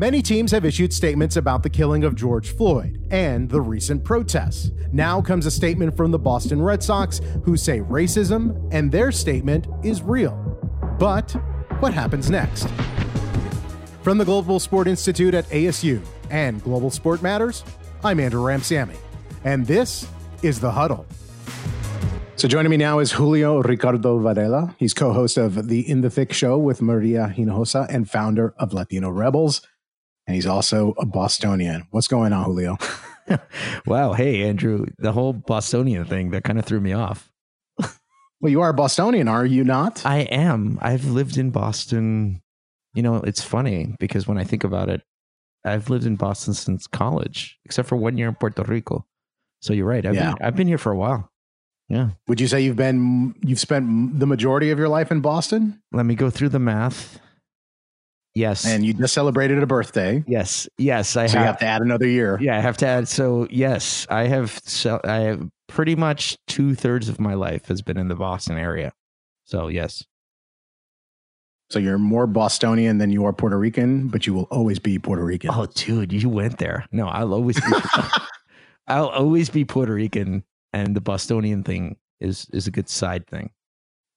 Many teams have issued statements about the killing of George Floyd and the recent protests. Now comes a statement from the Boston Red Sox who say racism and their statement is real. But what happens next? From the Global Sport Institute at ASU and Global Sport Matters, I'm Andrew Ramsamy, and this is The Huddle. So joining me now is Julio Ricardo Varela. He's co-host of the In the Thick show with Maria Hinojosa and founder of Latino Rebels and he's also a Bostonian. What's going on, Julio? wow. Hey, Andrew, the whole Bostonian thing that kind of threw me off. well, you are a Bostonian, are you not? I am. I've lived in Boston. You know, it's funny because when I think about it, I've lived in Boston since college, except for one year in Puerto Rico. So you're right. I've, yeah. been, I've been here for a while. Yeah. Would you say you've been you've spent the majority of your life in Boston? Let me go through the math. Yes. And you just celebrated a birthday. Yes. Yes. I so have, you have to add another year. Yeah, I have to add. So yes, I have. So I have pretty much two thirds of my life has been in the Boston area. So yes. So you're more Bostonian than you are Puerto Rican, but you will always be Puerto Rican. Oh, dude, you went there. No, I'll always be. I'll always be Puerto Rican, and the Bostonian thing is is a good side thing.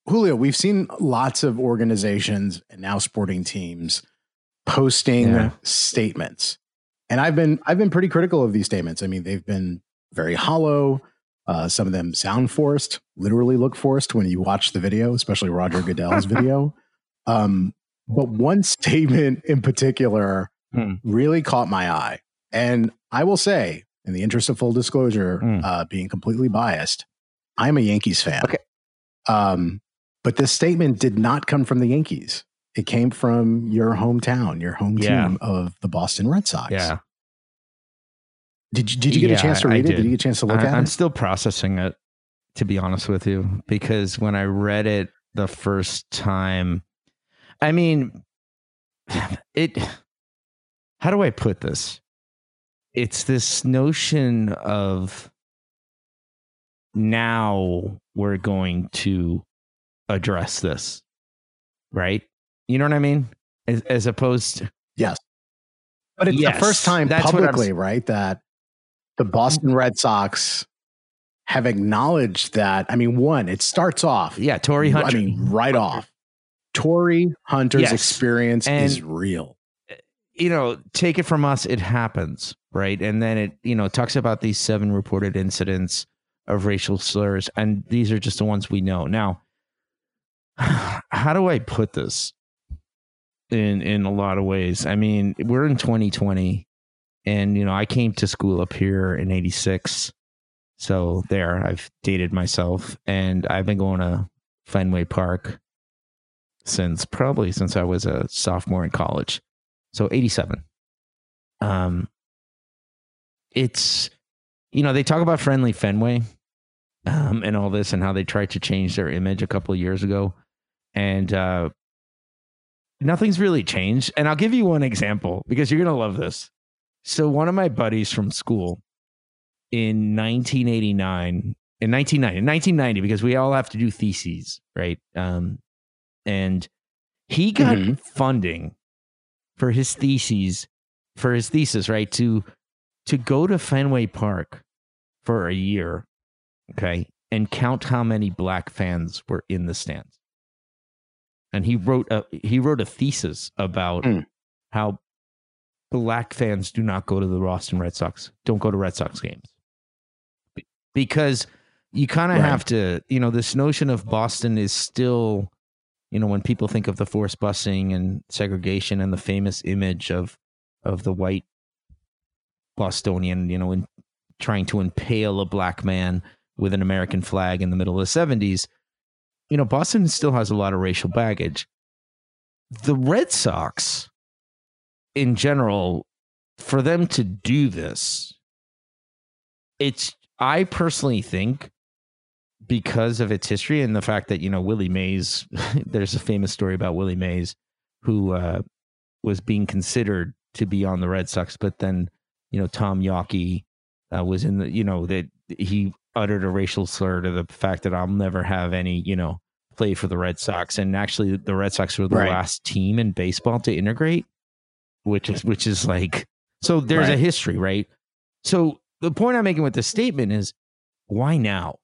Julio, we've seen lots of organizations and now sporting teams posting yeah. statements. And I've been I've been pretty critical of these statements. I mean, they've been very hollow. Uh, some of them sound forced, literally look forced when you watch the video, especially Roger Goodell's video. Um, but one statement in particular hmm. really caught my eye. And I will say, in the interest of full disclosure, hmm. uh, being completely biased, I'm a Yankees fan. Okay. Um, but this statement did not come from the Yankees. It came from your hometown, your home yeah. team of the Boston Red Sox. Yeah. Did you, did you get yeah, a chance to read I it? Did. did. you get a chance to look I, at it? I'm still processing it, to be honest with you, because when I read it the first time, I mean, it, how do I put this? It's this notion of now we're going to address this, right? You know what I mean? As, as opposed to yes, but it's yes, the first time publicly, right, that the Boston Red Sox have acknowledged that. I mean, one, it starts off, yeah, Torii Hunter. I mean, right off, Torii Hunter's yes. experience and, is real. Eh, you know, take it from us, it happens, right? And then it, you know, talks about these seven reported incidents of racial slurs, and these are just the ones we know now how do I put this in in a lot of ways? I mean, we're in 2020 and you know, I came to school up here in 86. So there, I've dated myself and I've been going to Fenway Park since probably since I was a sophomore in college. So 87. Um it's you know, they talk about friendly Fenway um, and all this and how they tried to change their image a couple of years ago and uh, nothing's really changed. And I'll give you one example because you're gonna love this. So one of my buddies from school in 1989, in 1990, in 1990, because we all have to do theses, right? Um, and he got mm-hmm. funding for his theses, for his thesis, right? To to go to Fenway Park for a year, okay, and count how many black fans were in the stands and he wrote a he wrote a thesis about mm. how black fans do not go to the Boston Red Sox, don't go to Red Sox games. Because you kind of right. have to, you know, this notion of Boston is still, you know, when people think of the forced busing and segregation and the famous image of of the white Bostonian, you know, in trying to impale a black man with an American flag in the middle of the 70s, you know, Boston still has a lot of racial baggage. The Red Sox, in general, for them to do this, it's, I personally think, because of its history and the fact that, you know, Willie Mays, there's a famous story about Willie Mays who uh, was being considered to be on the Red Sox, but then, you know, Tom Yawkey uh, was in the, you know, that he uttered a racial slur to the fact that I'll never have any, you know, play for the Red Sox. And actually, the Red Sox were the right. last team in baseball to integrate. which is which is like so there's right. a history, right? So the point I'm making with this statement is why now?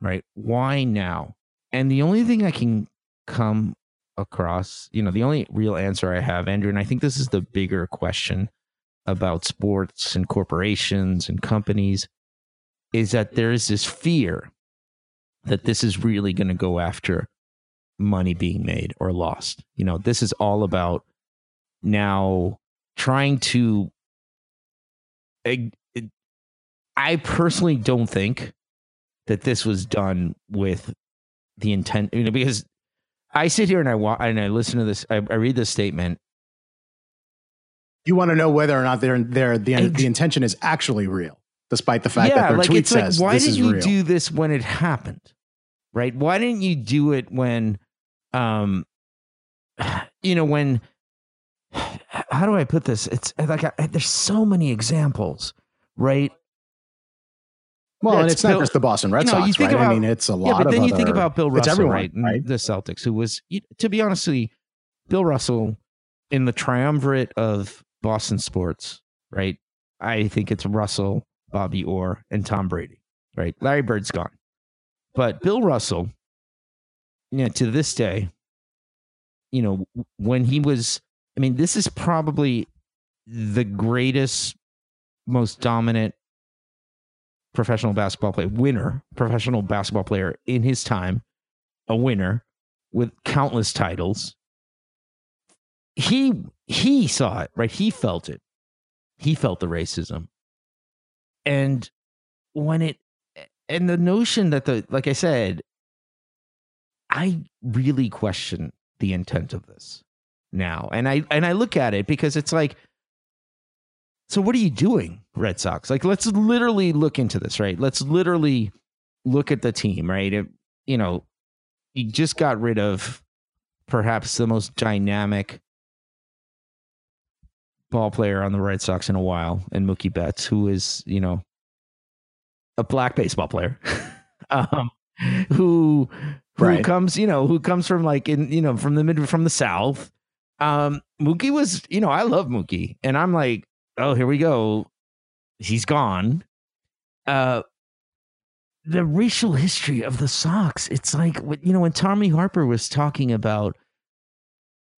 Right? Why now? And the only thing I can come across, you know, the only real answer I have, Andrew, and I think this is the bigger question about sports and corporations and companies, is that there is this fear that this is really going to go after money being made or lost. You know, this is all about now trying to. I personally don't think that this was done with the intent, you know, because I sit here and I wa- and I listen to this. I, I read this statement. You want to know whether or not they're, they're the the intention is actually real, despite the fact yeah, that their like, tweet says like, why did you real. do this when it happened? Right? Why didn't you do it when, um, you know, when? How do I put this? It's like I, there's so many examples, right? Well, and it's Bill, not just the Boston Red you know, Sox, right? About, I mean, it's a lot. Yeah, but then you think about Bill Russell, everyone, right? right? The Celtics, who was, to be honestly, Bill Russell in the triumvirate of Boston sports, right? I think it's Russell, Bobby Orr, and Tom Brady, right? Larry Bird's gone, but Bill Russell, you know, to this day, you know, when he was, I mean, this is probably the greatest, most dominant professional basketball player, winner, professional basketball player in his time, a winner with countless titles. He he saw it, right? He felt it. He felt the racism. And when it and the notion that the like I said, I really question the intent of this now. And I and I look at it because it's like so what are you doing, Red Sox? Like, let's literally look into this, right? Let's literally look at the team, right? It, you know, you just got rid of perhaps the most dynamic ball player on the Red Sox in a while, and Mookie Betts, who is, you know, a black baseball player, um, who who right. comes, you know, who comes from like in, you know, from the mid from the south. Um, Mookie was, you know, I love Mookie, and I'm like, oh, here we go. He's gone. Uh, the racial history of the Sox. It's like, you know, when Tommy Harper was talking about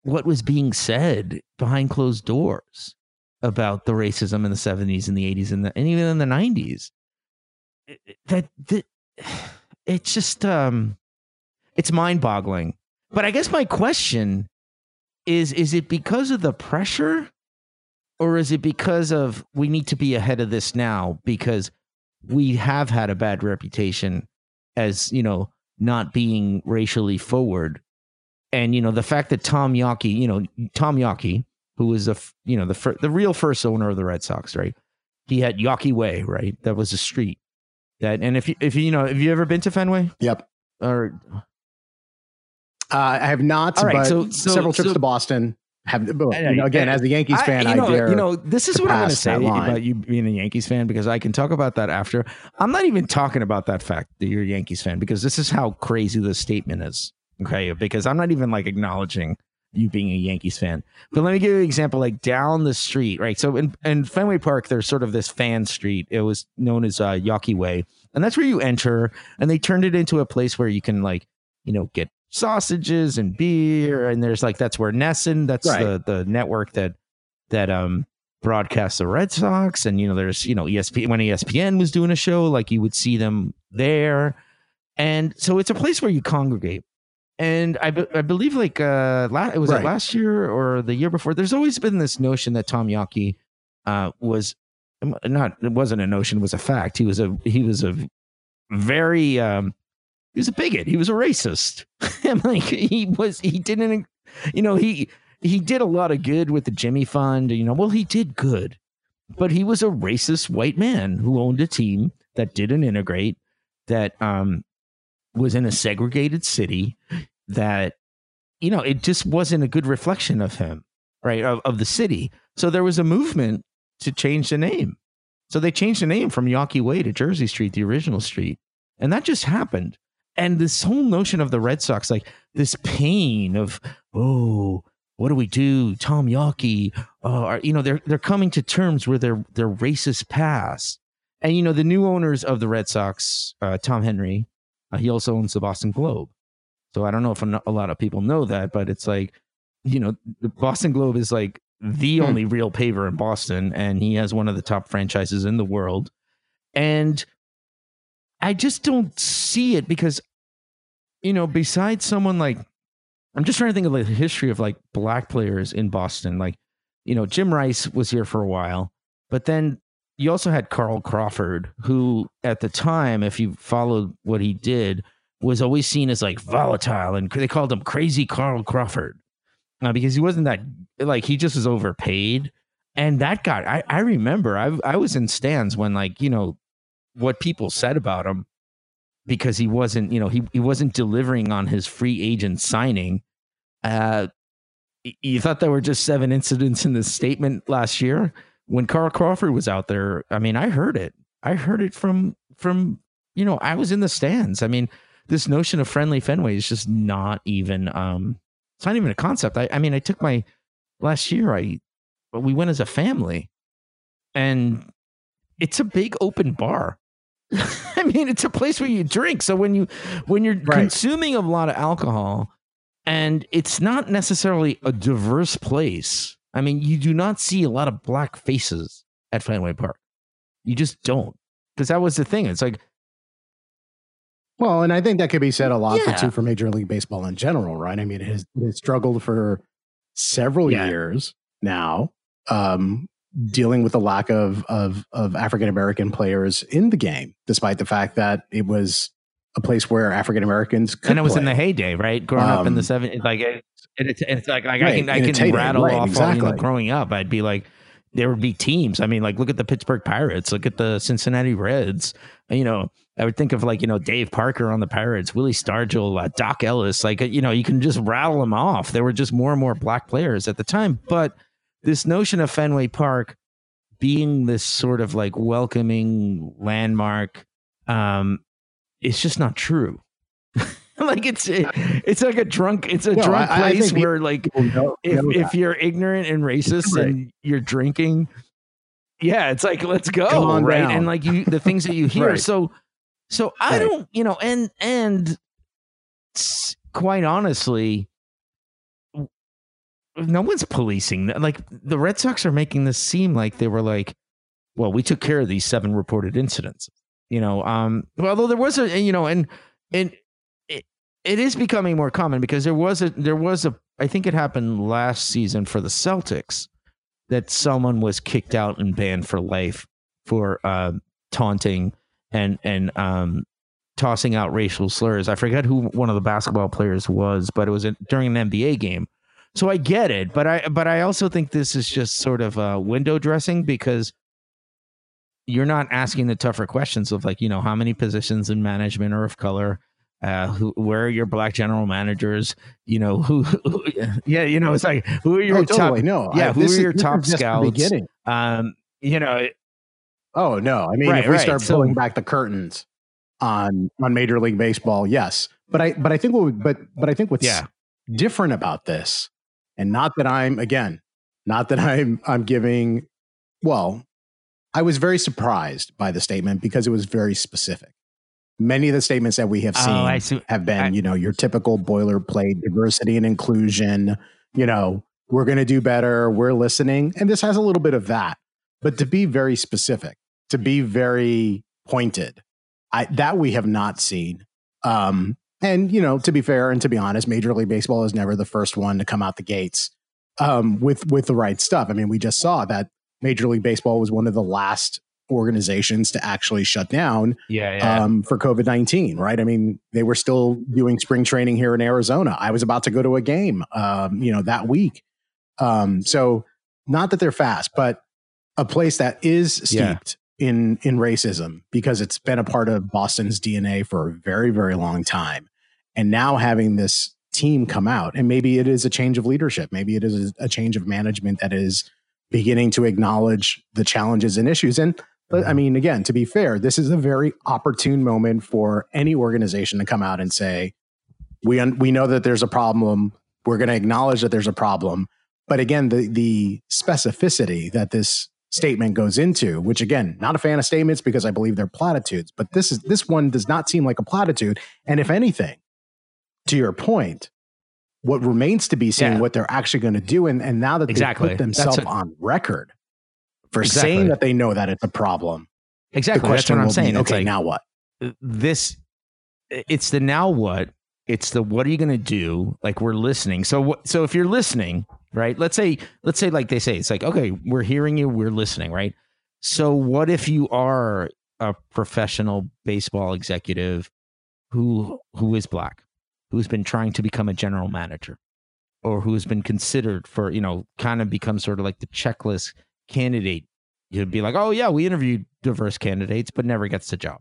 what was being said behind closed doors about the racism in the 70s and the 80s and, the, and even in the 90s. That, that it's just um it's mind-boggling. But I guess my question is is it because of the pressure or is it because of we need to be ahead of this now because we have had a bad reputation as you know not being racially forward and you know the fact that Tom Yawkey, you know Tom Yawkey, who was the you know the fir- the real first owner of the Red Sox, right? He had Yawkey Way, right? That was a street that, and if you if you, you know, have you ever been to Fenway? Yep. Or uh, I have not. All right, so, so several trips so, to Boston have you know, again as a Yankees fan, I, you know, I dare. You know, this is what I'm going to say about you being a Yankees fan because I can talk about that after. I'm not even talking about that fact that you're a Yankees fan because this is how crazy the statement is. Okay, because I'm not even like acknowledging you being a Yankees fan. But let me give you an example. Like down the street, right? So in, in Fenway Park, there's sort of this fan street. It was known as uh, Yawkey Way, and that's where you enter. And they turned it into a place where you can like, you know, get sausages and beer and there's like that's where NESN that's right. the the network that that um broadcasts the Red Sox and you know there's you know ESPN when ESPN was doing a show like you would see them there and so it's a place where you congregate and I, be, I believe like uh la- it was right. it last year or the year before there's always been this notion that Tom Yawkey uh was not it wasn't a notion it was a fact he was a he was a very um he was a bigot. He was a racist. and like he was, he didn't, you know, he he did a lot of good with the Jimmy Fund. You know, well, he did good, but he was a racist white man who owned a team that didn't integrate, that um was in a segregated city, that you know, it just wasn't a good reflection of him, right, of, of the city. So there was a movement to change the name. So they changed the name from Yawkey Way to Jersey Street, the original street. And that just happened and this whole notion of the Red Sox, like this pain of, oh, what do we do? Tom Yawkey, uh, you know, they're they're coming to terms with their their racist past. And you know, the new owners of the Red Sox, uh, Tom Henry, uh, he also owns the Boston Globe. So I don't know if a lot of people know that, but it's like, you know, the Boston Globe is like the hmm. only real paver in Boston, and he has one of the top franchises in the world. And I just don't see it because, you know, besides someone like, I'm just trying to think of like the history of like black players in Boston. Like, you know, Jim Rice was here for a while, but then you also had Carl Crawford, who at the time, if you followed what he did, was always seen as like volatile, and they called him Crazy Carl Crawford uh, because he wasn't that like he just was overpaid. And that got I, I remember I I was in stands when like you know what people said about him because he wasn't you know he he wasn't delivering on his free agent signing. Uh, you thought there were just seven incidents in the statement last year when Carl Crawford was out there. I mean, I heard it. I heard it from from you know I was in the stands. I mean, this notion of friendly Fenway is just not even um it's not even a concept. I, I mean, I took my last year. I we went as a family, and it's a big open bar. I mean, it's a place where you drink. So when you when you're right. consuming a lot of alcohol, and it's not necessarily a diverse place. I mean, you do not see a lot of black faces at Fenway Park. You just don't, because that was the thing. It's like well, and I think that could be said a lot yeah. for too for Major League Baseball in general, right? I mean, it has, it has struggled for several yeah. years now, um, dealing with the lack of of, of African American players in the game, despite the fact that it was a place where African Americans and it was play. in the heyday, right? Growing um, up in the um, 70s, like it, it's, it's like, like right, I can I can rattle right, off exactly. all, you know, growing up. I'd be like, there would be teams. I mean, like look at the Pittsburgh Pirates, look at the Cincinnati Reds. You know, I would think of like you know Dave Parker on the Pirates, Willie Stargell, uh, Dock Ellis. Like you know, you can just rattle them off. There were just more and more black players at the time, but this notion of Fenway Park being this sort of like welcoming landmark, um, it's just not true. like it's it's like a drunk it's a drunk I, place I where like know, if know if you're ignorant and racist right. and you're drinking yeah it's like let's go right down. and like you the things that you hear right. so so i right. don't you know and and quite honestly no one's policing like the red sox are making this seem like they were like well we took care of these seven reported incidents you know um although there was a you know and and it is becoming more common because there was a there was a I think it happened last season for the Celtics that someone was kicked out and banned for life for uh, taunting and and um, tossing out racial slurs. I forget who one of the basketball players was, but it was a, during an NBA game. So I get it, but I but I also think this is just sort of uh, window dressing because you're not asking the tougher questions of like you know how many positions in management are of color uh, who, where are your black general managers? You know, who, who yeah, you know, it's like, who are your oh, totally. top, no, yeah, I, who are your top scouts? Um, you know, oh no, I mean, right, if we right. start pulling back the curtains on, on major league baseball, yes, but I, but I think what, we, but, but I think what's yeah. different about this and not that I'm, again, not that I'm, I'm giving, well, I was very surprised by the statement because it was very specific many of the statements that we have oh, seen oh, have been, I, you know, your typical boilerplate diversity and inclusion, you know, we're going to do better, we're listening. And this has a little bit of that. But to be very specific, to be very pointed, I, that we have not seen. Um, and, you know, to be fair and to be honest, Major League Baseball is never the first one to come out the gates um, with with the right stuff. I mean, we just saw that Major League Baseball was one of the last organizations to actually shut down yeah, yeah. Um, for COVID 19, right? I mean, they were still doing spring training here in Arizona. I was about to go to a game, um, you know, that week. Um, so, not that they're fast, but a place that is steeped yeah. in in racism because it's been a part of Boston's DNA for a very, very long time. And now having this team come out, and maybe it is a change of leadership, maybe it is a change of management that is beginning to acknowledge the challenges and issues. And but I mean, again, to be fair, this is a very opportune moment for any organization to come out and say, "We un- we know that there's a problem. We're going to acknowledge that there's a problem. But again, the the specificity that this statement goes into, which again, not a fan of statements because I believe they're platitudes, but this is this one does not seem like a platitude. And if anything, to your point, what remains to be seen yeah. what they're actually going to do. And, and now that exactly. they put themselves on record for exactly. saying that they know that it's a problem. Exactly. The question That's what I'm saying. Be, okay, like, now what? This it's the now what? It's the what are you going to do? Like we're listening. So so if you're listening, right? Let's say let's say like they say it's like okay, we're hearing you, we're listening, right? So what if you are a professional baseball executive who who is black, who's been trying to become a general manager or who's been considered for, you know, kind of become sort of like the checklist candidate. You'd be like, "Oh yeah, we interviewed diverse candidates but never gets the job."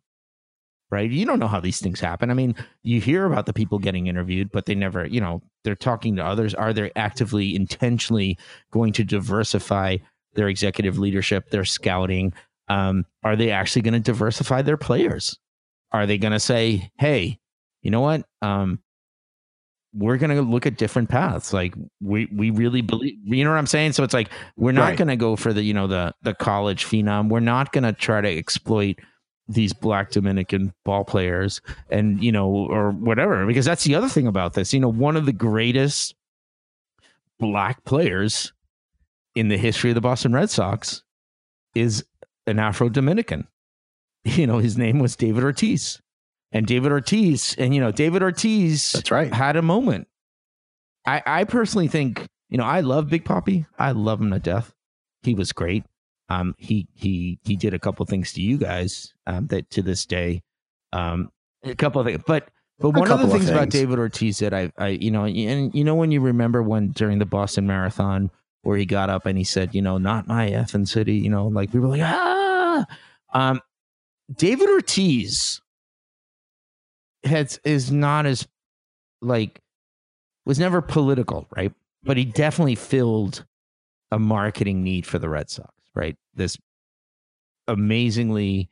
right? You don't know how these things happen. I mean, you hear about the people getting interviewed, but they never, you know, they're talking to others. Are they actively, intentionally going to diversify their executive leadership, their scouting? Um, are they actually going to diversify their players? Are they going to say, hey, you know what? Um, we're going to look at different paths. Like we, we really believe, you know what I'm saying? So it's like, we're not right. going to go for the, you know, the, the college phenom. We're not going to try to exploit these black Dominican ball players and, you know, or whatever, because that's the other thing about this. You know, one of the greatest black players in the history of the Boston Red Sox is an Afro Dominican. You know, his name was David Ortiz. And David Ortiz, and, you know, David Ortiz that's right. had a moment. I, I personally think, you know, I love Big Papi. I love him to death. He was great. Um, he he he did a couple things to you guys um, that to this day, um, a couple of things. But but one of the things, things, about David Ortiz that I I you know and you know when you remember when during the Boston Marathon where he got up and he said you know not my effing city you know like we were like ah um David Ortiz has is not as like was never political right but he definitely filled a marketing need for the Red Sox right? This amazingly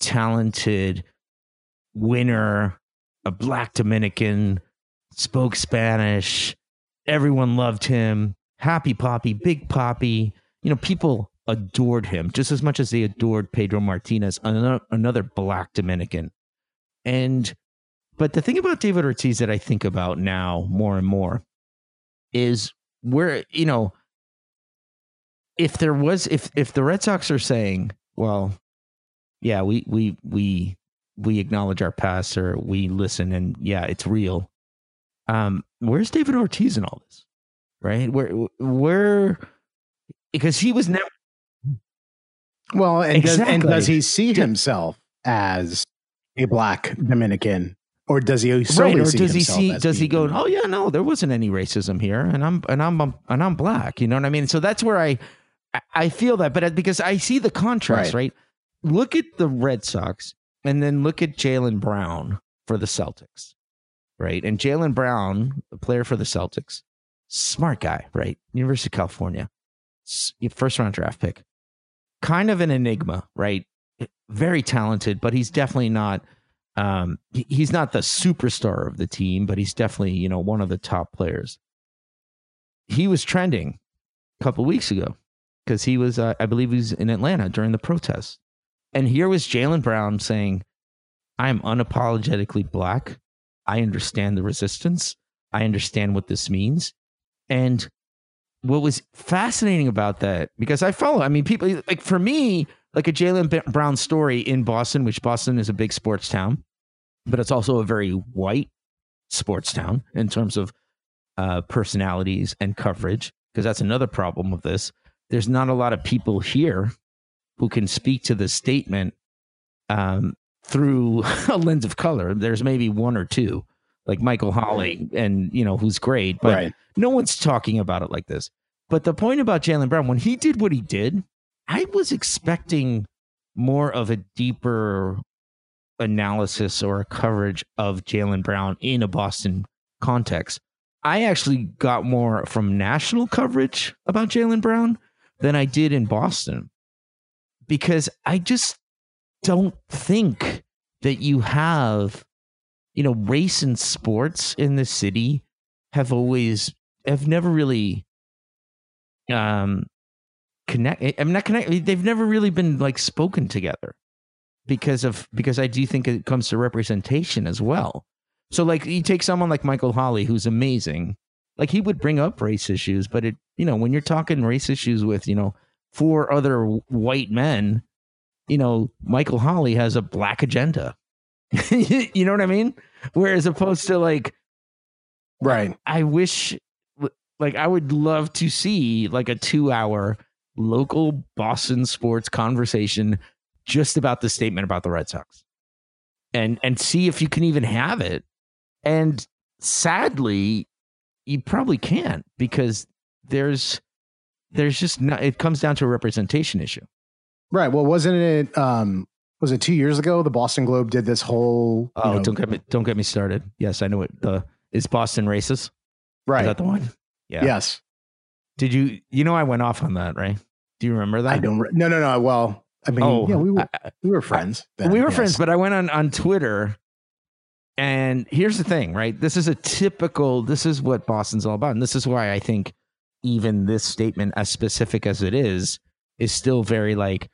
talented winner, a black Dominican, spoke Spanish. Everyone loved him. Happy Poppy, Big Papi. You know, people adored him just as much as they adored Pedro Martinez, another, another black Dominican. And, but the thing about David Ortiz that I think about now more and more is where, you know, if there was if if the Red Sox are saying, well, yeah, we we we we acknowledge our past or we listen and yeah, it's real. Um, where's David Ortiz in all this? Right? Where where because he was never well, and, exactly. does, and does he see himself as a black Dominican or does he right, or does he see does he go oh yeah no there wasn't any racism here and i'm and i'm um, and i'm black you know what i mean so that's where i I feel that, but because I see the contrast, right? right? Look at the Red Sox and then look at Jaylen Brown for the Celtics, right? And Jaylen Brown, a player for the Celtics, smart guy, right? University of California, first round draft pick, kind of an enigma, right? Very talented, but he's definitely not. Um, he's not the superstar of the team, but he's definitely you know one of the top players. He was trending a couple weeks ago because he was, uh, I believe, he was in Atlanta during the protests. And here was Jaylen Brown saying, I am unapologetically black. I understand the resistance. I understand what this means. And what was fascinating about that, because I follow, I mean, people, like for me, like a Jaylen Brown story in Boston, which Boston is a big sports town, but it's also a very white sports town in terms of uh, personalities and coverage, because that's another problem of this there's not a lot of people here who can speak to the statement um, through a lens of color. There's maybe one or two, like Michael Holley, and you know who's great, but right. no one's talking about it like this. But the point about Jaylen Brown, when he did what he did, I was expecting more of a deeper analysis or a coverage of Jaylen Brown in a Boston context. I actually got more from national coverage about Jaylen Brown than I did in Boston because I just don't think that you have, you know, race and sports in the city have always have never really um connect i'm not connect they've never really been like spoken together because of because i do think it comes to representation as well. So like you take someone like michael Holley, who's amazing like he would bring up race issues but it you know when you're talking race issues with you know four other white men you know michael Holley has a black agenda. You know what i mean? Whereas opposed to like right. I wish like I would love to see like a two hour local Boston sports conversation just about the statement about the Red Sox. And and see if you can even have it. And sadly, you probably can't because there's there's just not it comes down to a representation issue. Right. Well, wasn't it um was it two years ago the Boston Globe did this whole Oh, know, don't get me don't get me started. Yes, I know it the is Boston racist. Right. Is that the one? Yeah. Yes. Did you? You know, I went off on that, right? Do you remember that? I don't. Re- no, no, no. Well, I mean, oh, yeah, we were I, we were friends. Then, we were yes. friends, but I went on on Twitter, and here's the thing, right? This is a typical. This is what Boston's all about, and this is why I think even this statement, as specific as it is, is still very like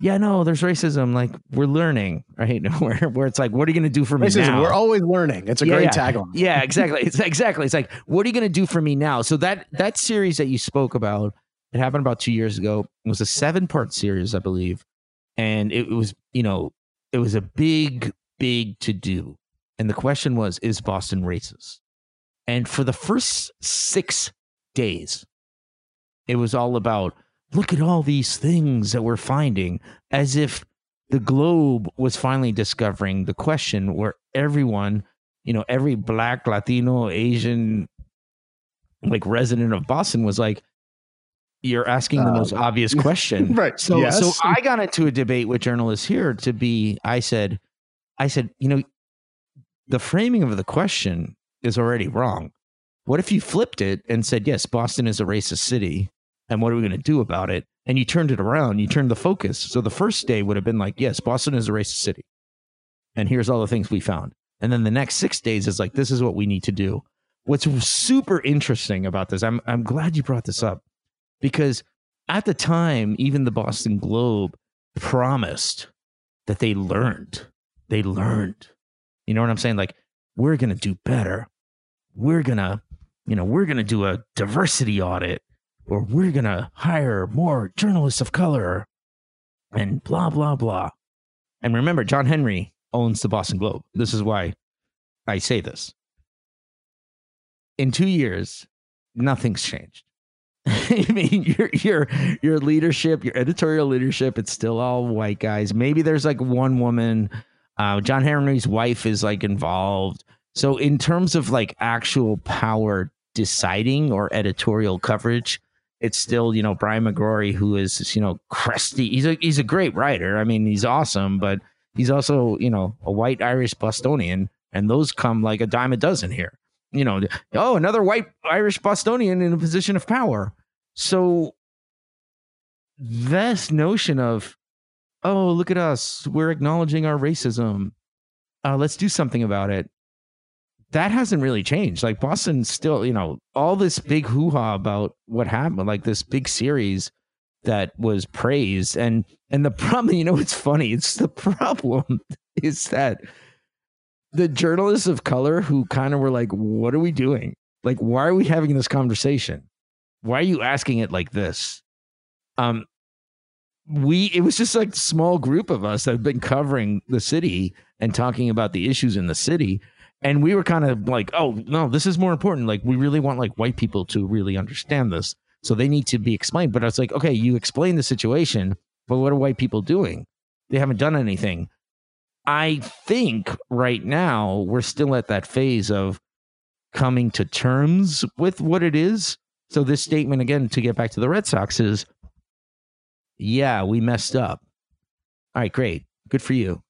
yeah, no, there's racism. Like we're learning, right? Where where it's like, what are you going to do for me racism, now? We're always learning. It's a yeah, great yeah. tagline. Yeah, exactly. It's exactly. It's like, what are you going to do for me now? So that that series that you spoke about, it happened about two years ago. It was a seven part series, I believe, and it was you know it was a big big to do, and the question was, is Boston racist? And for the first six days, it was all about look at all these things that we're finding, as if the globe was finally discovering the question where everyone, you know, every black, Latino, Asian, like resident of Boston was like, you're asking the most um, obvious question. right. So yes. so I got into a debate with journalists here to be I said I said, you know, the framing of the question is already wrong. What if you flipped it and said, yes, Boston is a racist city and what are we going to do about it? And you turned it around, you turned the focus. So the first day would have been like, yes, Boston is a racist city. And here's all the things we found. And then the next six days is like, this is what we need to do. What's super interesting about this, I'm, I'm glad you brought this up because at the time, even the Boston Globe promised that they learned. They learned. You know what I'm saying? Like, we're going to do better. We're going to, you know, we're going to do a diversity audit or we're going to hire more journalists of color and blah, blah, blah. And remember, John Henry owns the Boston Globe. This is why I say this. In two years, nothing's changed. I mean, your your your leadership, your editorial leadership, it's still all white guys. Maybe there's like one woman. Uh, John Henry's wife is like involved. So in terms of like actual power deciding or editorial coverage, it's still you know Brian McGrory who is you know crusty. He's a he's a great writer. I mean, he's awesome, but he's also you know a white Irish Bostonian, and those come like a dime a dozen here. You know, oh, another white Irish Bostonian in a position of power. So this notion of oh look at us we're acknowledging our racism uh, let's do something about it that hasn't really changed. Like Boston still, you know, all this big hoo ha about what happened, like this big series that was praised. And and the problem, you know, it's funny. It's the problem is that the journalists of color who kind of were like, what are we doing? Like, why are we having this conversation? Why are you asking it like this? Um, we it was just like a small group of us that have been covering the city and talking about the issues in the city and we were kind of like oh no this is more important. Like we really want like white people to really understand this so they need to be explained. But i was like okay you explain the situation but what are white people doing? They haven't done anything. I think right now we're still at that phase of coming to terms with what it is. So this statement again to get back to the red sox is yeah we messed up. All right great. Good for you.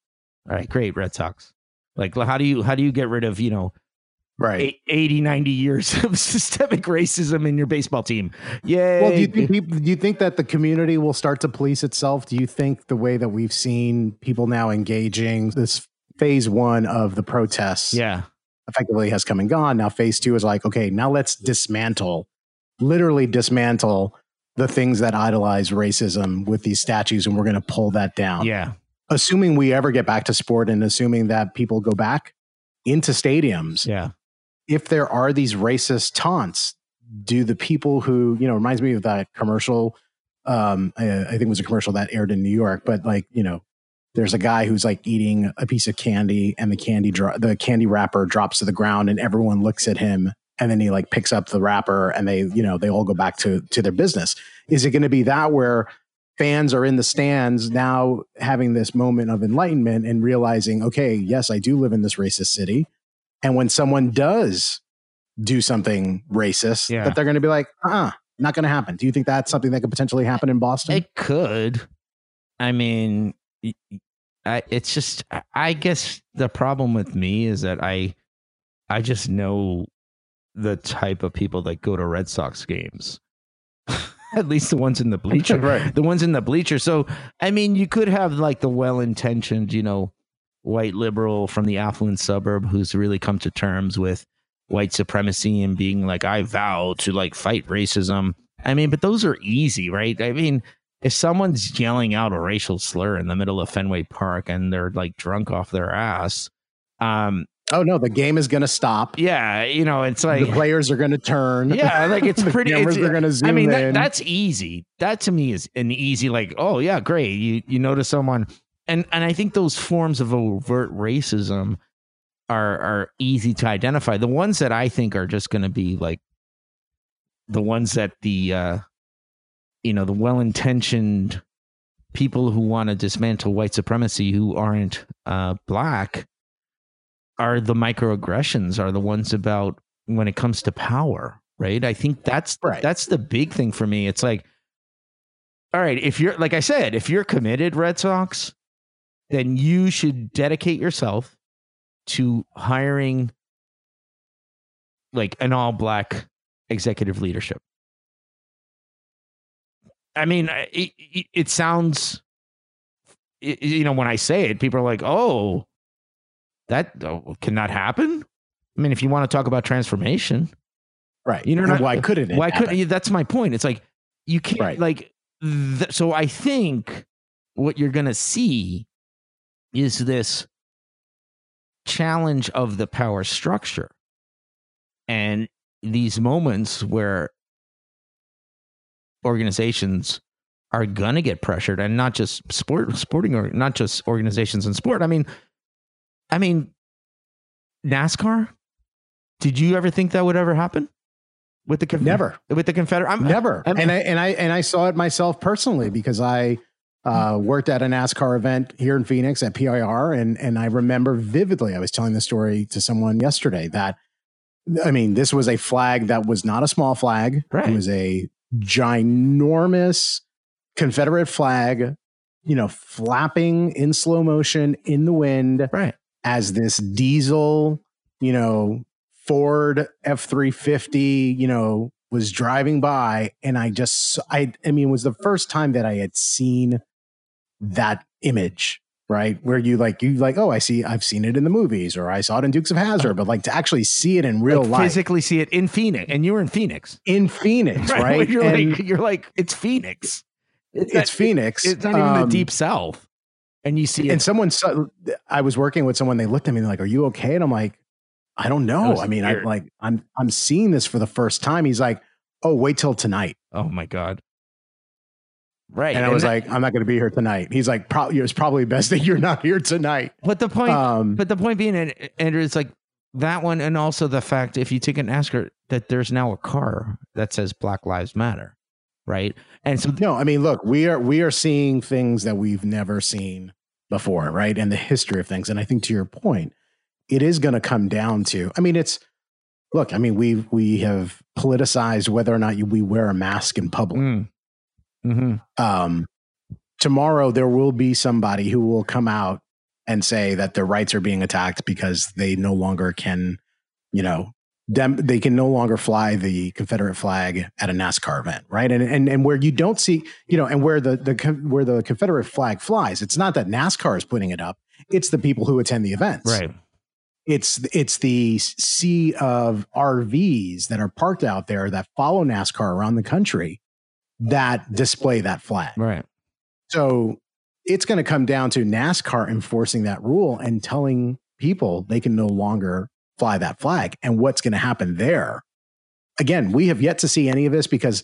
All right great red sox like, how do you how do you get rid of you know, right, 80, 90 years of systemic racism in your baseball team? Yeah. Well, do you think people, do you think that the community will start to police itself? Do you think the way that we've seen people now engaging this phase one of the protests, yeah, effectively has come and gone. Now phase two is like, okay, now let's dismantle, literally dismantle the things that idolize racism with these statues, and we're going to pull that down. Yeah. Assuming we ever get back to sport and assuming that people go back into stadiums, Yeah. if there are these racist taunts, do the people who, you know, reminds me of that commercial. Um, I, I think it was a commercial that aired in New York, but like, you know, there's a guy who's like eating a piece of candy and the candy, dro- the candy wrapper drops to the ground and everyone looks at him and then he like picks up the wrapper and they, you know, they all go back to, to their business. Is it going to be that where fans are in the stands now having this moment of enlightenment and realizing, okay, yes, I do live in this racist city. And when someone does do something racist, Yeah. that they're going to be like, uh, uh, not going to happen. Do you think that's something that could potentially happen in Boston? It could. I mean, I, it's just. I- I guess the problem with me is that I, I just know the type of people that go to Red Sox games. At least the ones in the bleacher, Right. The ones in the bleacher. So I mean, you could have like the well-intentioned, you know, white liberal from the affluent suburb who's really come to terms with white supremacy and being like, I vow to like fight racism. I mean, but those are easy, right? I mean, if someone's yelling out a racial slur in the middle of Fenway Park and they're like drunk off their ass, um, oh no, the game is going to stop. yeah, you know, it's like the players are going to turn. yeah, like it's pretty. cameras it's- are going to zoom I mean, that, that's easy. That to me is an easy, like, oh yeah, great. You you notice someone, and and I think those forms of overt racism are are easy to identify. The ones that I think are just going to be like the ones that the uh, you know the well intentioned people who want to dismantle white supremacy who aren't uh, black are the microaggressions are the ones about when it comes to power right? I think that's Right. that's the big thing for me. It's like all right if you're like i said if you're committed red sox then you should dedicate yourself to hiring like an all black executive leadership. I mean it, it, it sounds it, you know when i say it people are like oh that oh, can that happen i mean if you want to talk about transformation right. You know, not- why couldn't it? why happen? couldn't that's my point it's like you can't Right. like th- so i think what you're gonna see is this challenge of the power structure and these moments where organizations are gonna get pressured and not just sport sporting or not just organizations in sport i mean i mean nascar did you ever think that would ever happen with the conf- Never. with the confederate I'm, Never. I'm- and I and I and I saw it myself personally because I uh, worked at a NASCAR event here in Phoenix at PIR, and and I remember vividly. I was telling the story to someone yesterday that I mean, this was a flag that was not a small flag. Right. It was a ginormous Confederate flag, you know, flapping in slow motion in the wind right as this diesel, you know, Ford F three fifty, you know, was driving by, and I just, I, I mean, it was the first time that I had seen that image, right? Where you like, you like, oh, I see, I've seen it in the movies, or I saw it in Dukes of Hazzard, but like to actually see it in real like life physically see it in phoenix and you were in phoenix in Phoenix, right? you're And like you're like it's phoenix it's, it's Phoenix. it's not even the Um, deep south and you see and it someone saw, I was working with someone, they looked at me and they're like, Are you okay? And I'm like, I don't know. I mean, I weird. like I'm I'm seeing this for the first time. He's like, Oh, wait till tonight. oh my god right And I was that- like, I'm not gonna be here tonight. He's like, probably it's probably best that you're not here tonight. but the point Um but the point being and andrew it's like that one and also the fact if you take NASCAR that there's now a car that says black lives matter right and so no, I mean, look, we are we are seeing things that we've never seen before, right? And the history of things. And I think to your point, it is gonna come down to I mean, it's look, I mean, we we have politicized whether or not you, we wear a mask in public. mm, mhm. um, tomorrow there will be somebody who will come out and say that their rights are being attacked because they no longer can, you know, them they can no longer fly the Confederate flag at a NASCAR event, right? And and and where you don't see, you know, and where the the where the Confederate flag flies, it's not that NASCAR is putting it up; it's the people who attend the events, right it's it's the sea of RVs that are parked out there that follow NASCAR around the country that display that flag. Right. So it's going to come down to NASCAR enforcing that rule and telling people they can no longer fly that flag. And what's going to happen there? Again, we have yet to see any of this because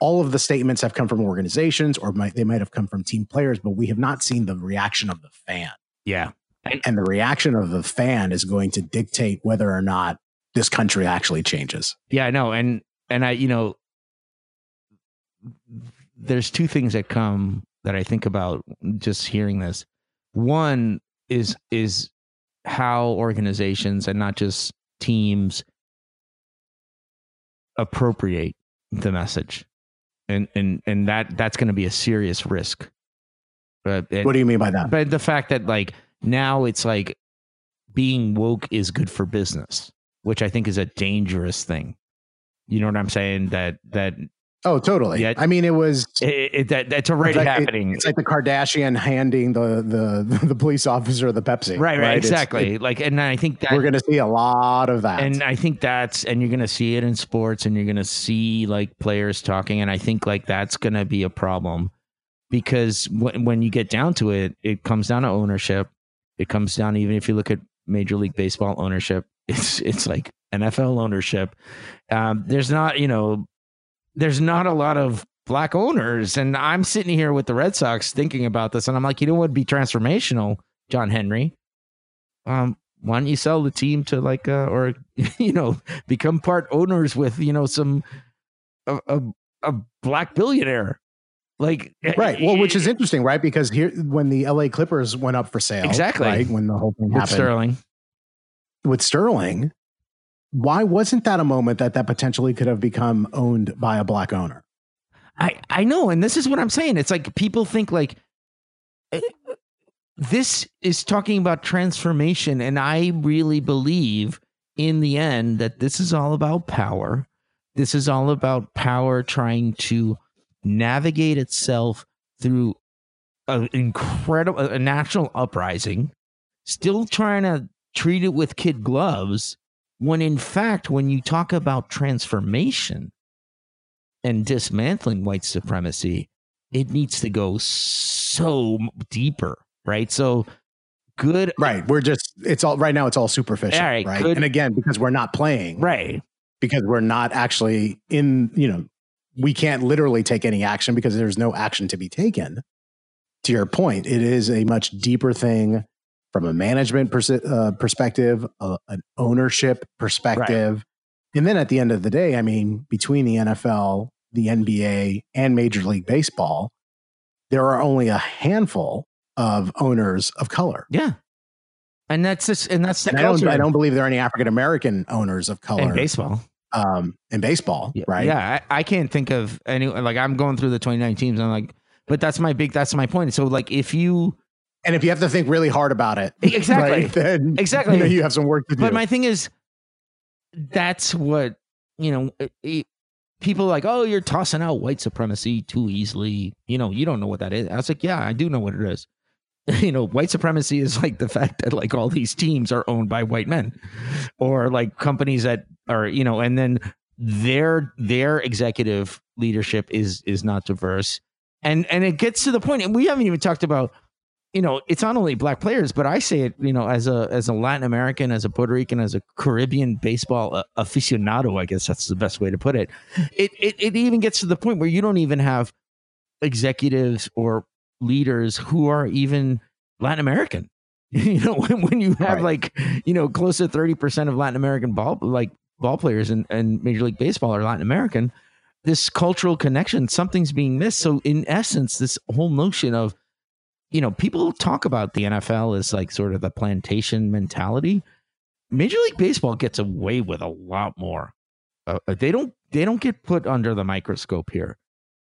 all of the statements have come from organizations or might, they might have come from team players, but we have not seen the reaction of the fan. Yeah. And the reaction of the fan is going to dictate whether or not this country actually changes. Yeah, I know. And and I, you know, there's two things that come that I think about just hearing this. One is is how organizations and not just teams appropriate the message. And and and that that's going to be a serious risk. But what do you mean by that? But the fact that like now it's like being woke is good for business, which I think is a dangerous thing. You know what I'm saying? That that Oh, totally. Yeah, I mean, it was it, it, that that's already it's like, happening. It, it's like the Kardashian handing the the the police officer the Pepsi. Right, right, right? exactly. like, and I think that we're going to see a lot of that. And I think that's and you're going to see it in sports, and you're going to see like players talking, and I think like that's going to be a problem because when when you get down to it, it comes down to ownership. It comes down even if you look at Major League Baseball ownership, it's it's like NFL ownership. Um, there's not, you know, there's not a lot of black owners. And I'm sitting here with the Red Sox thinking about this, and I'm like, you know what would be transformational, John Henry? Um, why don't you sell the team to like, uh, or you know, become part owners with you know some a, a, a black billionaire? Like right, well, which is interesting, right? Because here, when the LA Clippers went up for sale, exactly, right when the whole thing with happened, Sterling, with Sterling, why wasn't that a moment that that potentially could have become owned by a black owner? I I know, and this is what I'm saying. It's like people think like eh, this is talking about transformation, and I really believe in the end that this is all about power. This is all about power trying to navigate itself through an incredible a national uprising, still trying to treat it with kid gloves when in fact, when you talk about transformation and dismantling white supremacy, it needs to go so deeper, right? So good. Right. We're just, it's all right now, it's all superficial. All right. right? Good, and again, because we're not playing. Right. Because we're not actually in, you know, we can't literally take any action because there's no action to be taken. To your point, it is a much deeper thing from a management pers- uh, perspective, uh, an ownership perspective. Right. And then at the end of the day, I mean, between the NFL, the NBA, and Major League Baseball, there are only a handful of owners of color. Yeah. And that's just, and that's the and I don't, I don't believe there are any African American owners of color in baseball. Um, in baseball, yeah, right? Yeah, I, I, can't think of any. Like I'm going through the 29 teams, and I'm like, but that's my big. That's my point. So like, if you and if you have to think really hard about it, exactly, right, then exactly, you, know, you have some work to do. But my thing is, that's what you know. It, it, people like, oh, you're tossing out white supremacy too easily. You know, you don't know what that is. I was like, yeah, I do know what it is. you know, white supremacy is like the fact that like all these teams are owned by white men, or like companies that are you know, and then their their executive leadership is is not diverse and and it gets to the point and we haven't even talked about you know, it's not only black players, but I say it, you know, as a as a Latin American, as a Puerto Rican, as a Caribbean baseball aficionado, I guess that's the best way to put it. It it it even gets to the point where you don't even have executives or leaders who are even Latin American. you know, when, when you have right. like, you know, close to 30% of Latin American ball like ball players in, in Major League Baseball are Latin American, this cultural connection, something's being missed. So in essence, this whole notion of you know, people talk about the NFL as like sort of the plantation mentality. Major League Baseball gets away with a lot more. Uh, uh, they don't they don't get put under the microscope here,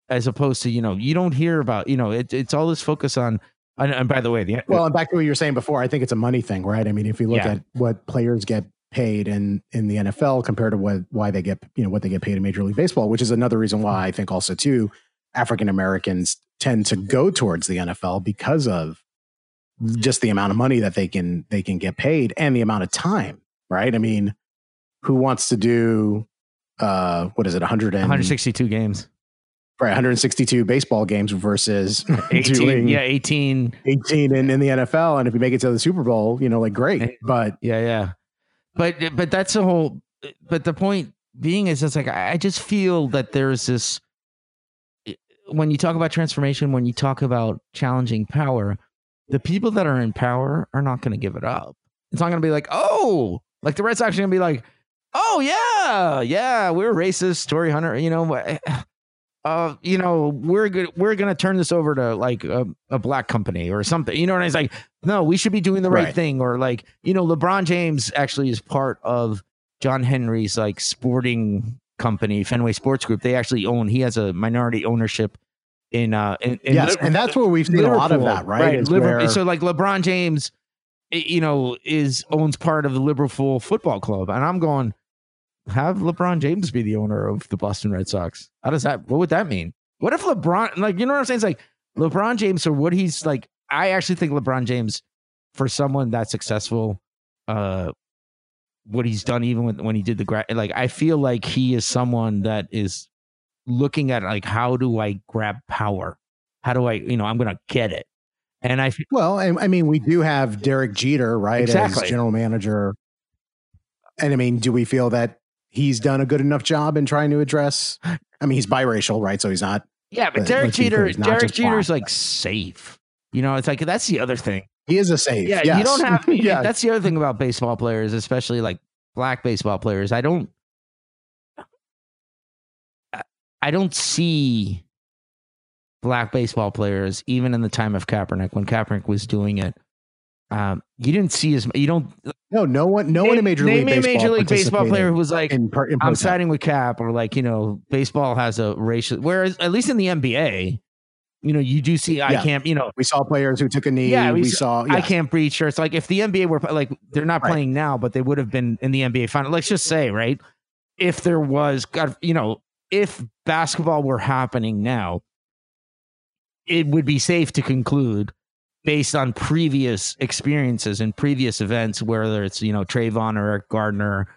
as opposed to you know you don't hear about you know it, it's all this focus on. And, and by the way, the well, and back to what you were saying before, I think it's a money thing, right? I mean, if you look yeah. at what players get paid in in the NFL compared to what why they get you know what they get paid in Major League Baseball, which is another reason why I think also too African Americans tend to go towards the NFL because of just the amount of money that they can they can get paid and the amount of time, right? I mean, who wants to do uh what is it 100 and, 162 games. Right 162 baseball games versus 18 yeah 18 18 in, in the nfl and if you make it to the super bowl you know like great but yeah yeah. But but that's the whole but the point being is it's like i just feel that there's this when you talk about transformation when you talk about challenging power the people that are in power are not going to give it up it's not going to be like oh like the red sox are going to be like oh yeah, yeah, we're racist, Torii Hunter. You know, uh, you know, we're good. We're gonna turn this over to like a, a, black company or something. You know, and it's like, no, we should be doing the right, right, thing. Or like, you know, LeBron James actually is part of John Henry's like sporting company, Fenway Sports Group. They actually own. He has a minority ownership in uh in, in yes, Liverpool. and that's where we've seen Liverpool, a lot of that, right? right. Where... So like LeBron James, you know, is owns part of the Liverpool Football Club, and I'm going have LeBron James be the owner of the Boston Red Sox. How does that? What would that mean? What if LeBron, like, you know what I'm saying? It's like LeBron James or what he's like. I actually think LeBron James, for someone that successful, uh, what he's done even when, when he did the grad, like, I feel like he is someone that is looking at like, how do I grab power? How do I, you know, I'm going to get it. And I, well, I mean, we do have Derek Jeter, right? Exactly. As general manager. And I mean, do we feel that he's done a good enough job in trying to address. I mean, he's biracial, right? So he's not. Yeah, but Derek Jeter, Derek Jeter's like safe. You know, it's like that's the other thing. He is a safe. Yeah, yes. you don't have. yeah, that's the other thing about baseball players, especially like black baseball players. I don't. I don't see black baseball players, even in the time of Kaepernick, when Kaepernick was doing it, um, you didn't see as you don't. No, no one, no name, one in Major League Baseball. Major League Baseball player who was like, in, in "I'm siding with Cap," or like, you know, baseball has a racial. Whereas, at least in the NBA, you know, you do see I yeah. can't. You know, we saw players who took a knee. Yeah, we, we saw. Yes. I can't breathe shirts. Like if the NBA were like, they're not right. playing now, but they would have been in the NBA final. Let's just say, right? If there was, God, you know, if basketball were happening now, it would be safe to conclude based on previous experiences and previous events, whether it's, you know, Trayvon or Eric Gardner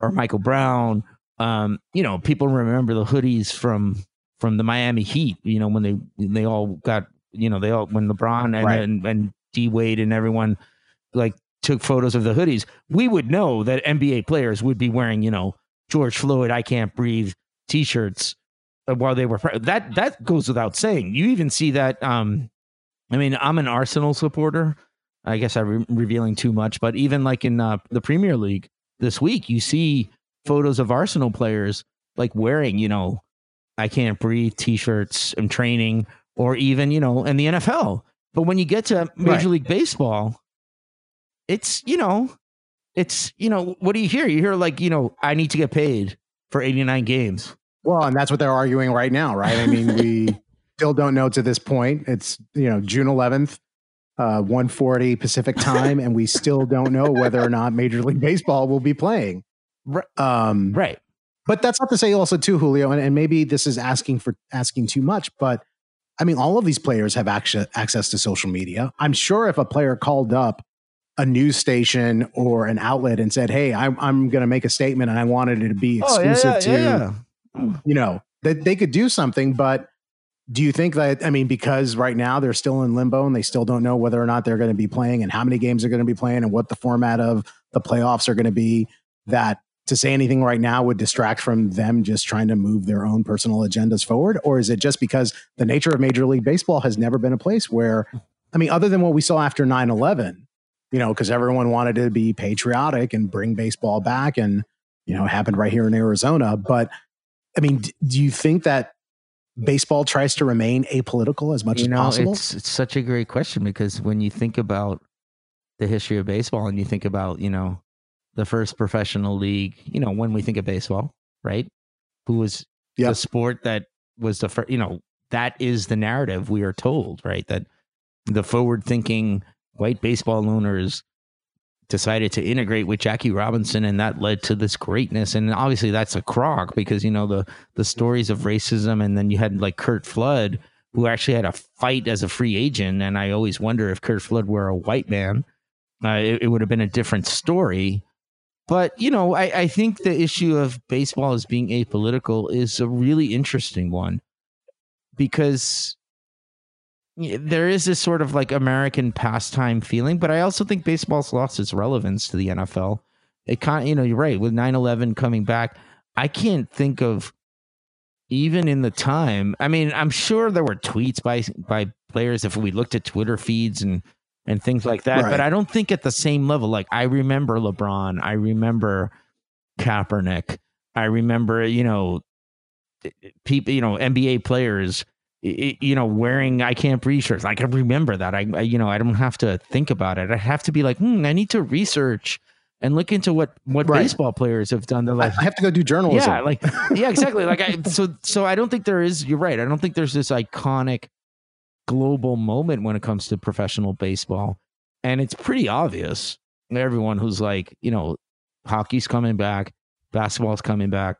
or Michael Brown. Um, you know, people remember the hoodies from from the Miami Heat, you know, when they they all got, you know, they all when LeBron and right. and, and D Wade and everyone like took photos of the hoodies, we would know that NBA players would be wearing, you know, George Floyd, I can't breathe t-shirts uh, while they were that that goes without saying. You even see that um I mean, I'm an Arsenal supporter. I guess I'm re- revealing too much, but even like in uh, the Premier League this week, you see photos of Arsenal players like wearing, you know, I can't breathe t-shirts and training, or even you know, in the NFL. But when you get to Major right. League Baseball, it's you know, it's you know, what do you hear? You hear like you know, I need to get paid for 89 games. Well, and that's what they're arguing right now, right? I mean, we still don't know to this point. It's you know June 11th, uh, 140 Pacific time, and we still don't know whether or not Major League Baseball will be playing. Right. Um, right. But that's not to say also too, Julio, and, and maybe this is asking for asking too much, but I mean, all of these players have access access to social media. I'm sure if a player called up a news station or an outlet and said, "Hey, I'm I'm going to make a statement and I wanted it to be exclusive oh, yeah, yeah, to," yeah, mm. you know, that they could do something, but do you think that i mean because right now they're still in limbo and they still don't know whether or not they're going to be playing and how many games they're going to be playing and what the format of the playoffs are going to be that to say anything right now would distract from them just trying to move their own personal agendas forward or is it just because the nature of major league baseball has never been a place where i mean other than what we saw after 9-11 you know because everyone wanted to be patriotic and bring baseball back and you know it happened right here in arizona but i mean do you think that baseball tries to remain apolitical as much you as know, possible? It's, it's such a great question because when you think about the history of baseball and you think about, you know, the first professional league, you know, when we think of baseball, right? Who was the sport that was the first, you know, that is the narrative we are told, right? That the forward thinking white baseball owners decided to integrate with Jackie Robinson, and that led to this greatness. And obviously, that's a crock because you know the the stories of racism, and then you had like Curt Flood, who actually had a fight as a free agent. And I always wonder if Curt Flood were a white man, uh, it, it would have been a different story. But, you know, I, I think the issue of baseball as being apolitical is a really interesting one because there is this sort of like American pastime feeling, but I also think baseball's lost its relevance to the NFL. It can't, you know, you're right. With 9 11 coming back, I can't think of even in the time. I mean, I'm sure there were tweets by by players if we looked at Twitter feeds and and things like that, right. but I don't think at the same level. Like I remember LeBron, I remember Kaepernick, I remember, you know, people, you know, NBA players you know, wearing I can't breathe shirts. I can remember that. I, I, you know, I don't have to think about it. I have to be like, hmm, I need to research and look into what what right. baseball players have done. They're like, I have to go do journalism. Yeah, like, yeah, exactly. like, I, so, so I don't think there is. You're right. I don't think there's this iconic global moment when it comes to professional baseball, and it's pretty obvious. Everyone who's like, you know, hockey's coming back, basketball's coming back,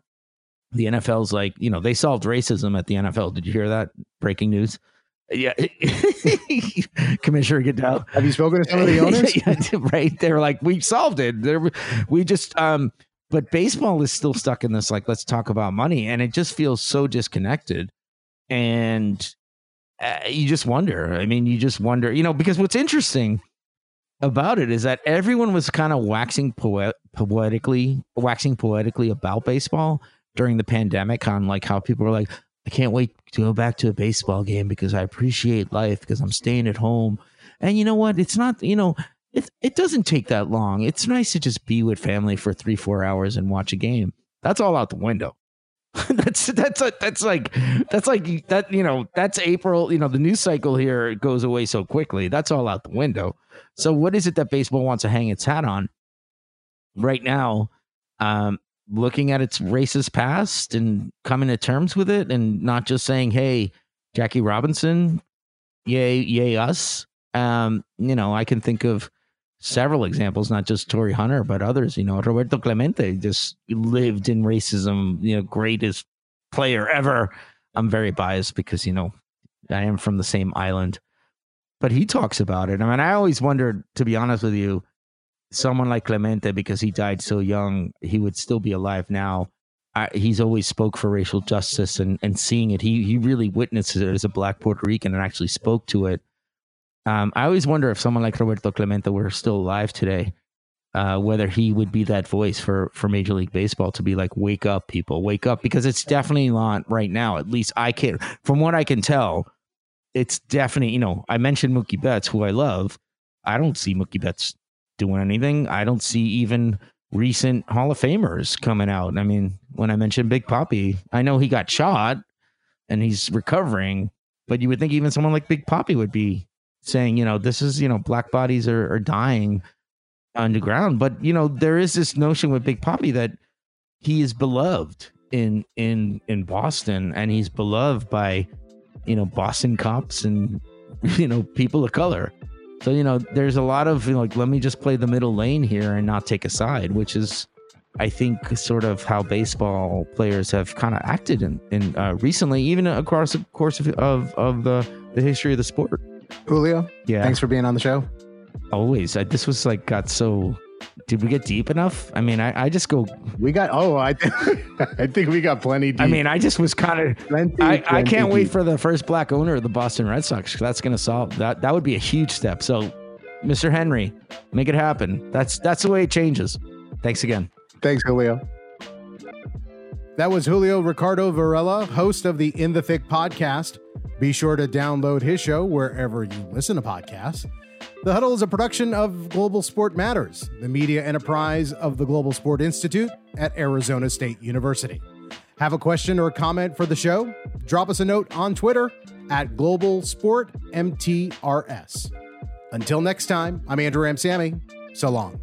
the NFL's like, you know, they solved racism at the NFL. Did you hear that breaking news? Yeah, Commissioner Goodell. Have you spoken to some of the owners? yeah, right, they're like, we solved it. They're, we just, um, but baseball is still stuck in this like, let's talk about money, and it just feels so disconnected, and uh, you just wonder. I mean, you just wonder, you know, because what's interesting about it is that everyone was kind of waxing poet- poetically, waxing poetically about baseball during the pandemic on like how people were like, I can't wait to go back to a baseball game because I appreciate life because I'm staying at home. And you know what? It's not, you know, it it doesn't take that long. It's nice to just be with family for three, four hours and watch a game. That's all out the window. that's that's a, that's like that's like that you know that's April. You know the news cycle here goes away so quickly. That's all out the window. So what is it that baseball wants to hang its hat on right now? Um, looking at its racist past and coming to terms with it and not just saying, hey, Jackie Robinson, yay, yay, us. Um, you know, I can think of several examples, not just Torii Hunter, but others. You know, Roberto Clemente just lived in racism, you know, greatest player ever. I'm very biased because, you know, I am from the same island. But he talks about it. I mean, I always wondered, to be honest with you, someone like Clemente, because he died so young, he would still be alive now. I, he's always spoke for racial justice and, and seeing it. He he really witnessed it as a black Puerto Rican and actually spoke to it. Um, I always wonder if someone like Roberto Clemente were still alive today, uh, whether he would be that voice for for Major League Baseball to be like, "Wake up, people, wake up!" Because it's definitely not right now. At least I can, from what I can tell, it's definitely. You know, I mentioned Mookie Betts, who I love. I don't see Mookie Betts doing anything. I don't see even recent Hall of Famers coming out. I mean, when I mentioned Big Papi, I know he got shot and he's recovering, but you would think even someone like Big Papi would be saying, you know, this is, you know, black bodies are, are dying underground. But, you know, there is this notion with Big Papi that he is beloved in in in Boston and he's beloved by, you know, Boston cops and you know, people of color. So, you know, there's a lot of you know, like, let me just play the middle lane here and not take a side, which is, I think, sort of how baseball players have kind of acted in, in uh, recently, even across the course of, of, of the, the history of the sport. Julio, yeah. Thanks for being on the show. Always. I, this was like, got so did we get deep enough? I mean, I, I just go. We got. Oh, I, I think we got plenty. Deep. I mean, I just was kind of. I, I can't deep. wait for the first black owner of the Boston Red Sox. That's going to solve that. That would be a huge step. So, Mr. Henry, make it happen. That's that's the way it changes. Thanks again. Thanks, Julio. That was Julio Ricardo Varela, host of the In the Thick podcast. Be sure to download his show wherever you listen to podcasts. The Huddle is a production of Global Sport Matters, the media enterprise of the Global Sport Institute at Arizona State University. Have a question or a comment for the show? Drop us a note on Twitter at Global Sport MTRS. Until next time, I'm Andrew Ramsamy. So long.